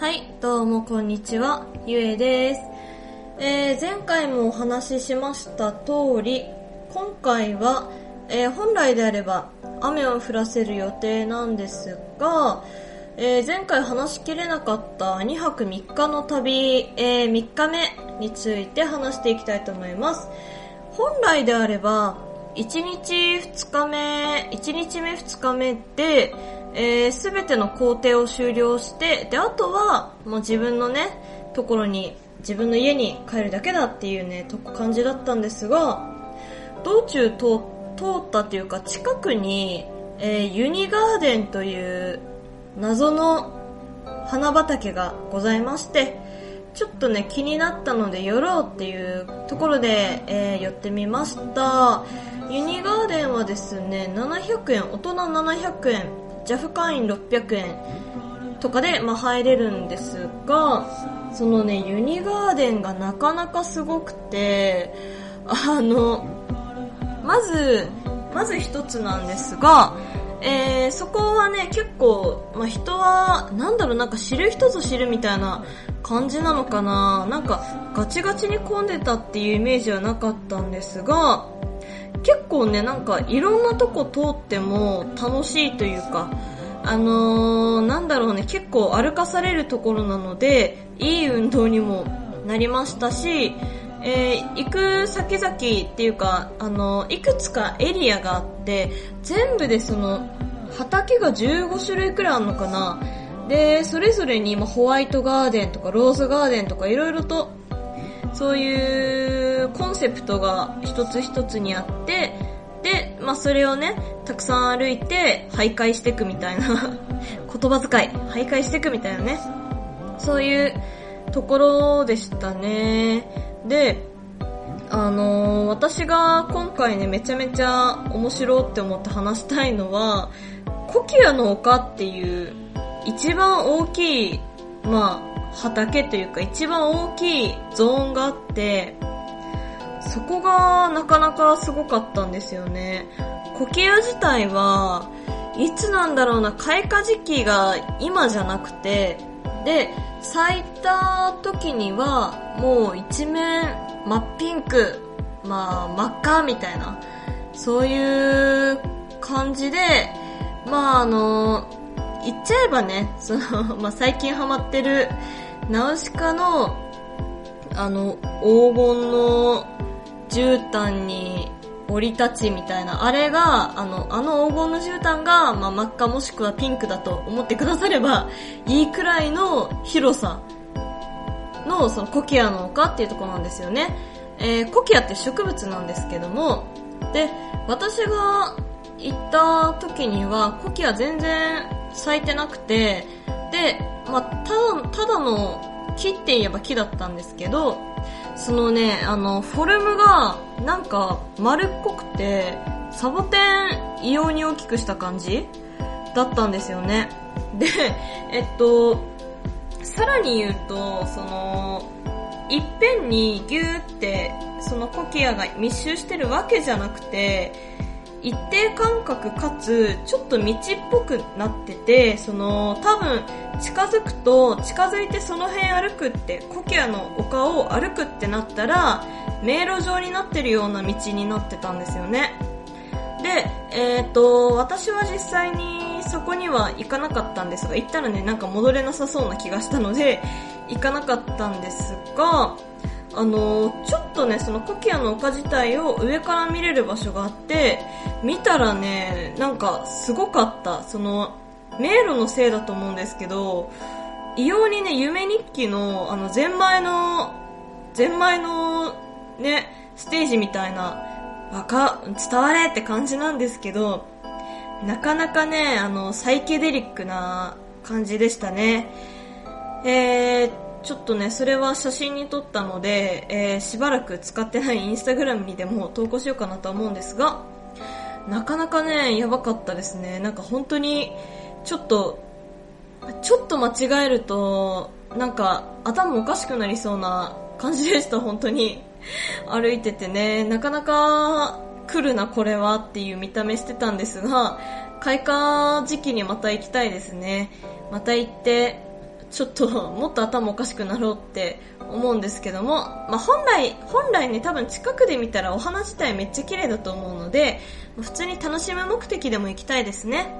はい、どうもこんにちは、ゆえです。えー、前回もお話ししました通り、今回は、えー本来であれば雨を降らせる予定なんですが、えー前回話しきれなかった2泊3日の旅、えー3日目について話していきたいと思います。本来であれば、1日2日目、1日目2日目で、えすべての工程を終了して、で、あとは、もう自分のね、ところに、自分の家に帰るだけだっていうね、とこ感じだったんですが、道中通ったっていうか、近くに、えーユニガーデンという謎の花畑がございまして、ちょっとね、気になったので寄ろうっていうところで、えー寄ってみました。ユニガーデンはですね、700円、大人700円、ジャフ会員600円とかで、まあ、入れるんですが、そのね、ユニガーデンがなかなかすごくて、あの、まず、まず一つなんですが、えー、そこはね、結構、まあ、人は、なんだろう、なんか知る人ぞ知るみたいな感じなのかな。なんか、ガチガチに混んでたっていうイメージはなかったんですが、結構ね、なんか、いろんなとこ通っても楽しいというか、あのー、なんだろうね、結構歩かされるところなので、いい運動にもなりましたし、えー行く先々っていうか、あのいくつかエリアがあって、全部でその、畑が15種類くらいあるのかな。で、それぞれに、まあ、ホワイトガーデンとかローズガーデンとかいろいろと、そういうコンセプトが一つ一つにあって、で、まあ、それをね、たくさん歩いて、徘徊していくみたいな、言葉遣い、徘徊していくみたいなね、そういうところでしたね。で、あのー私が今回ね、めちゃめちゃ面白って思って話したいのは、コキアの丘っていう、一番大きい、まあ、畑というか一番大きいゾーンがあって、そこがなかなかすごかったんですよね。コキア自体は、いつなんだろうな、開花時期が今じゃなくて、で、咲いた時には、もう一面真っピンク、まあ真っ赤みたいな、そういう感じで、まああの、言っちゃえばね、その、まあ最近ハマってる、ナウシカの、あの、黄金の絨毯に降り立ちみたいな、あれが、あの、あの黄金の絨毯が、まあ、真っ赤もしくはピンクだと思ってくだされば いいくらいの広さの、そのコキアの丘っていうところなんですよね。えーコキアって植物なんですけども、で、私が行った時には、コキア全然咲いてなくて、で、まあ、ただ、ただの木って言えば木だったんですけど、そのね、あの、フォルムが、なんか、丸っこくて、サボテン異様に大きくした感じだったんですよね。で、えっと、さらに言うと、その、いっぺんにギューって、そのコキアが密集してるわけじゃなくて、一定間隔かつ、ちょっと道っぽくなってて、その、多分、近づくと、近づいてその辺歩くって、コキアの丘を歩くってなったら、迷路状になってるような道になってたんですよね。で、えっ、と、私は実際にそこには行かなかったんですが、行ったらね、なんか戻れなさそうな気がしたので、行かなかったんですが、あのちょっとね、そのコキアの丘自体を上から見れる場所があって、見たらね、なんかすごかった。その、迷路のせいだと思うんですけど、異様にね、夢日記の、あの、ゼンマイの、ゼンマイの、ね、ステージみたいな、わか、伝われって感じなんですけど、なかなかね、あの、サイケデリックな感じでしたね。えー、ちょっとね、それは写真に撮ったので、えー、しばらく使ってないインスタグラムにでも投稿しようかなとは思うんですが、なかなかね、やばかったですね。なんか本当に、ちょっと、ちょっと間違えると、なんか頭おかしくなりそうな感じでした、本当に。歩いててね、なかなか来るな、これはっていう見た目してたんですが、開花時期にまた行きたいですね。また行って、ちょっともっと頭おかしくなろうって思うんですけども、まあ、本来、本来ね、多分近くで見たらお花自体めっちゃ綺麗だと思うので、普通に楽しむ目的でも行きたいですね。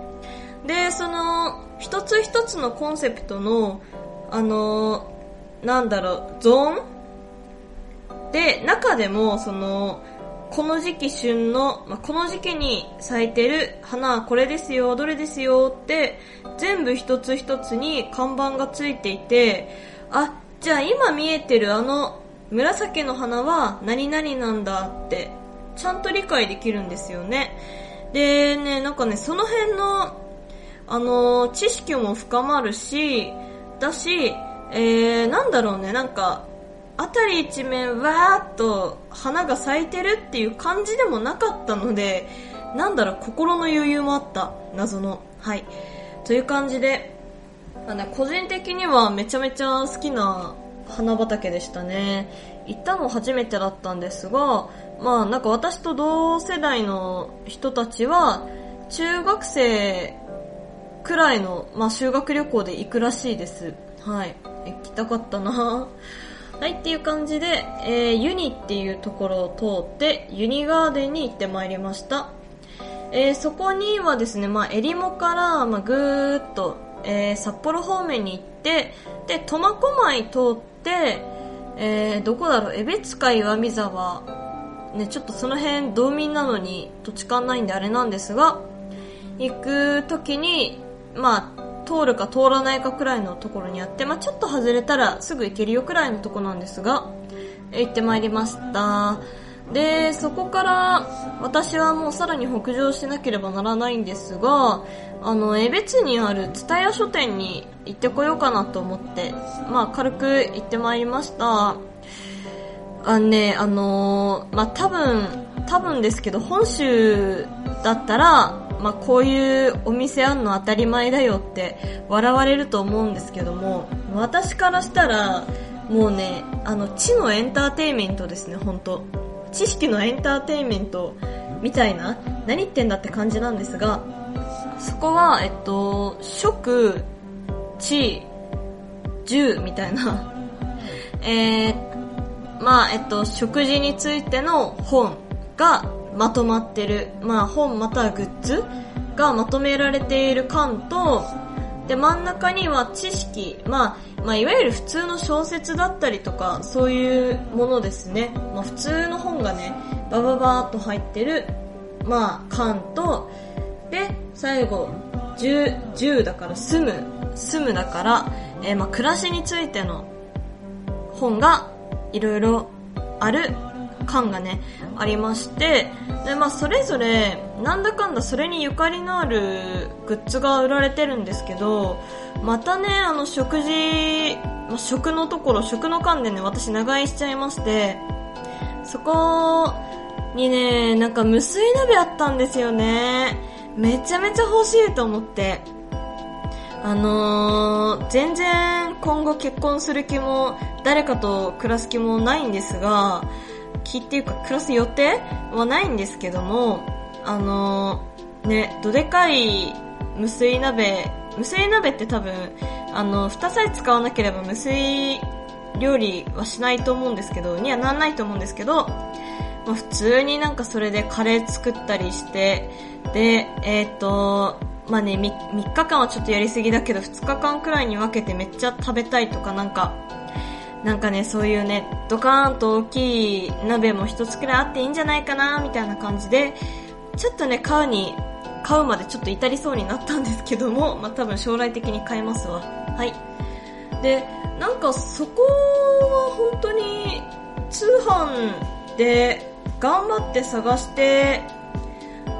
で、その、一つ一つのコンセプトの、あの、なんだろう、ゾーン？で、中でも、その、この時期旬の、まあ、この時期に咲いてる花はこれですよ、どれですよって、全部一つ一つに看板がついていて、あ、じゃあ今見えてるあの紫の花は何々なんだって、ちゃんと理解できるんですよね。でね、なんかね、その辺の、あの、知識も深まるし、だし、えー、なんだろうね、なんか、辺り一面わーっと花が咲いてるっていう感じでもなかったので、なんだろう、心の余裕もあった。謎の。はい。という感じで、あね、個人的にはめちゃめちゃ好きな花畑でしたね。行ったの初めてだったんですが、まあなんか私と同世代の人たちは、中学生くらいの、まあ修学旅行で行くらしいです。はい。行きたかったなはいっていう感じで、えー、ユニっていうところを通ってユニガーデンに行ってまいりました。えー、そこにはですね、まあ、襟裳から、まあ、ぐーっと、えー、札幌方面に行って、で、苫小牧通って、えー、どこだろう、江別海岩見沢、ね、ちょっとその辺道民なのに土地勘ないんであれなんですが、行く時に、まあ、通るか通らないかくらいのところにあって、まあ、ちょっと外れたらすぐ行けるよくらいのとこなんですが、行ってまいりました。で、そこから私はもうさらに北上しなければならないんですが、あの、江別にある蔦屋書店に行ってこようかなと思って、まあ軽く行ってまいりました。あのね、あのー、まあ多分、多分ですけど、本州だったら、まあ、こういうお店あんの当たり前だよって笑われると思うんですけども、私からしたら、もうね、あの、知のエンターテインメントですね、本当。知識のエンターテインメントみたいな、何言ってんだって感じなんですが、そこは、えっと、食、知、住みたいな、えー、まあ、えっと、食事についての本がまとまってる、まあ本またはグッズがまとめられている巻と、で、真ん中には知識、まあ、まあ、いわゆる普通の小説だったりとか、そういうものですね。まあ、普通の本がね、バババーっと入ってる、まあ、巻と、で、最後、住、住だから住む、住むだから、えー、まあ、暮らしについての本がいろいろある感がね、ありまして、で、まあ、それぞれ、なんだかんだそれにゆかりのあるグッズが売られてるんですけど、またね、あの、食事、まあ、食のところ、食の間でね、私長居しちゃいまして、そこにね、なんか無水鍋あったんですよね。めちゃめちゃ欲しいと思って。あのー、全然今後結婚する気も、誰かと暮らす気もないんですが、気っていうか暮らす予定はないんですけども、あのー、ね、どでかい無水鍋、無水鍋って多分、あの、蓋さえ使わなければ無水料理はしないと思うんですけど、にはなんないと思うんですけど、まあ、普通になんかそれでカレー作ったりして、で、えっ、ー、と、まあね3、3日間はちょっとやりすぎだけど、2日間くらいに分けてめっちゃ食べたいとかなんか、なんかね、そういうね、ドカーンと大きい鍋も一つくらいあっていいんじゃないかな、みたいな感じで、ちょっとね、買うに、買うまでちょっと至りそうになったんですけども、まあ、多分将来的に買えますわ。はい。で、なんかそこは本当に通販で頑張って探して、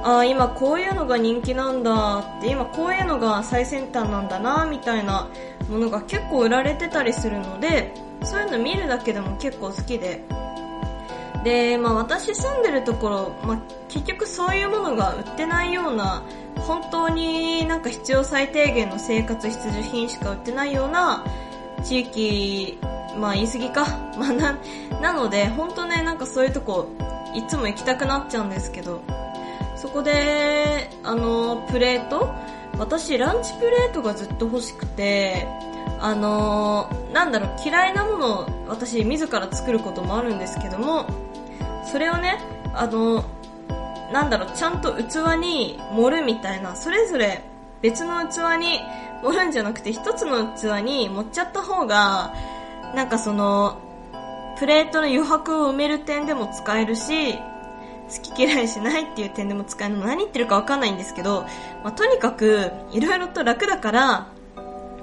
あ今こういうのが人気なんだって、今こういうのが最先端なんだな、みたいなものが結構売られてたりするので、そういうの見るだけでも結構好きで。で、まあ私住んでるところ、まあ結局そういうものが売ってないような、本当になんか必要最低限の生活必需品しか売ってないような地域、まあ言い過ぎか。まあな、なので、本当ね、なんかそういうとこ、いつも行きたくなっちゃうんですけど、そこで、あの、プレート？私ランチプレートがずっと欲しくて、あの、なんだろう、嫌いなものを私自ら作ることもあるんですけども、それをね、あの、なんだろう、ちゃんと器に盛るみたいな、それぞれ別の器に盛るんじゃなくて一つの器に盛っちゃった方が、なんかその、プレートの余白を埋める点でも使えるし、好き嫌いしないっていう点でも使えるの何言ってるかわかんないんですけど、まあ、とにかく、いろいろと楽だから、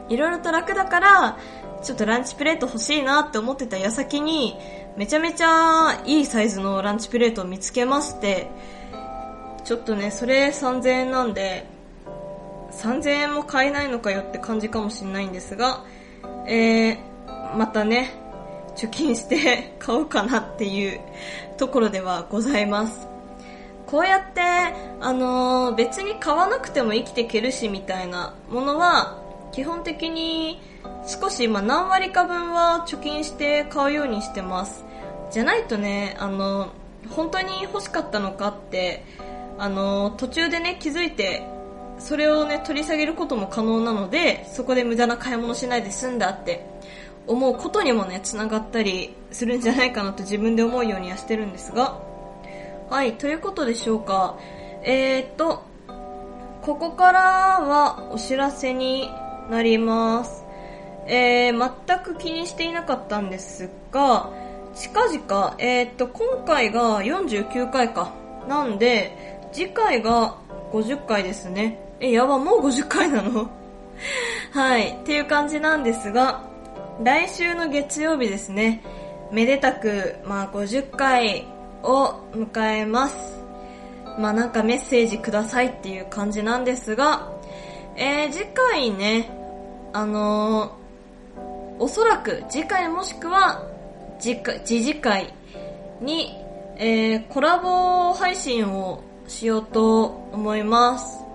いろいろと楽だから、ちょっとランチプレート欲しいなって思ってた矢先に、めちゃめちゃいいサイズのランチプレートを見つけまして、ちょっとね、それ3000円なんで、3000円も買えないのかよって感じかもしれないんですが、えー、またね、貯金して買おうかなっていうところではございます。こうやって、あのー、別に買わなくても生きていけるしみたいなものは、基本的に少し、まあ、何割か分は貯金して買うようにしてます。じゃないとね、あの、本当に欲しかったのかって、あの、途中でね、気づいて、それをね、取り下げることも可能なので、そこで無駄な買い物しないで済んだって思うことにもね、繋がったりするんじゃないかなと自分で思うようにはしてるんですが。はい、ということでしょうか。えー、っと、ここからはお知らせになります。えー、全く気にしていなかったんですが、近々、えー、っと、今回が49回か。なんで、次回が50回ですね。え、やば、もう50回なの？はい、っていう感じなんですが、来週の月曜日ですね、めでたく、まあ50回を迎えます。まあなんかメッセージくださいっていう感じなんですが、えー、次回ね、あのー、おそらく次回もしくは次回、次次回に、えー、コラボ配信をしようと思います。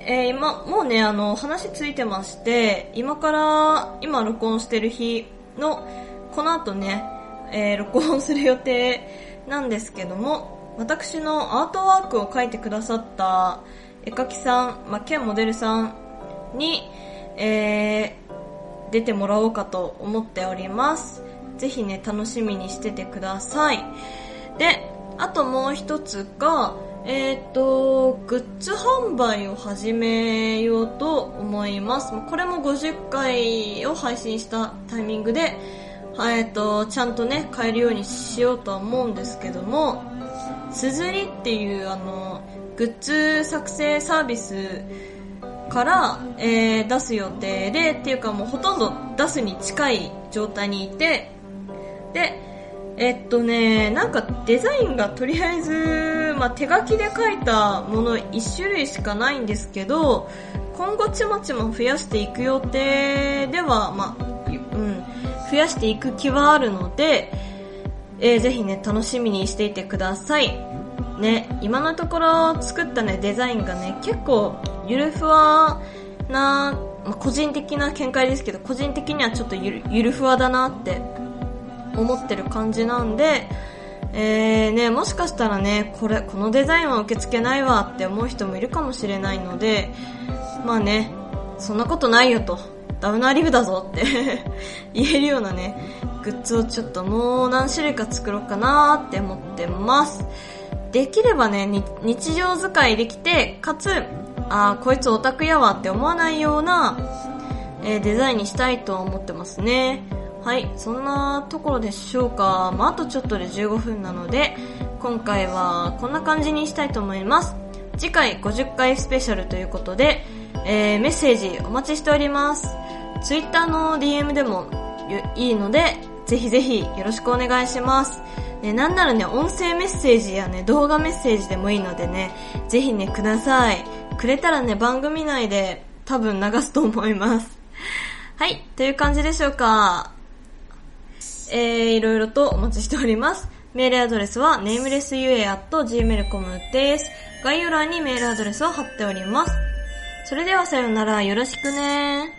えー、今、もうね、あの、話ついてまして、今から、今録音してる日の、この後ね、えー、録音する予定なんですけども、私のアートワークを描いてくださった絵描きさん、まあ、兼モデルさんに、えー、出てもらおうかと思っております。ぜひね、楽しみにしててください。で、あともう一つが、えっ、ー、と、グッズ販売を始めようと思います。これも50回を配信したタイミングで、えっ、ー、と、ちゃんとね、買えるようにしようとは思うんですけども、すずりっていうあの、グッズ作成サービスから、えー、出す予定で、っていうかもうほとんど出すに近い状態にいて、で、えっとね、なんかデザインがとりあえず、まあ、手書きで書いたもの1種類しかないんですけど、今後ちまちま増やしていく予定では、まあ、うん、増やしていく気はあるので、えー、ぜひね、楽しみにしていてください。ね、今のところ作ったね、デザインがね、結構ゆるふわな、まあ、個人的な見解ですけど、個人的にはちょっとゆるゆるふわだなって思ってる感じなんで、えー、ね、もしかしたらね、これ、このデザインは受け付けないわって思う人もいるかもしれないので、まあね、そんなことないよと、ダウナーリブだぞって 言えるようなね、グッズをちょっともう何種類か作ろうかなって思ってます。できればね、日常使いできて、かつ、あこいつオタクやわって思わないような、えー、デザインにしたいと思ってますね。はい、そんなところでしょうか。まあ、あとちょっとで15分なので、今回はこんな感じにしたいと思います。次回50回スペシャルということで、えー、メッセージお待ちしております。Twitter の DM でもいいので、ぜひぜひよろしくお願いします。ね、なんならね、音声メッセージやね、動画メッセージでもいいのでね、ぜひね、ください。くれたらね、番組内で多分流すと思います。はい、という感じでしょうか。えー、いろいろとお待ちしております。メールアドレスは namelessua.gmail.com です。概要欄にメールアドレスを貼っております。それではさようなら、よろしくね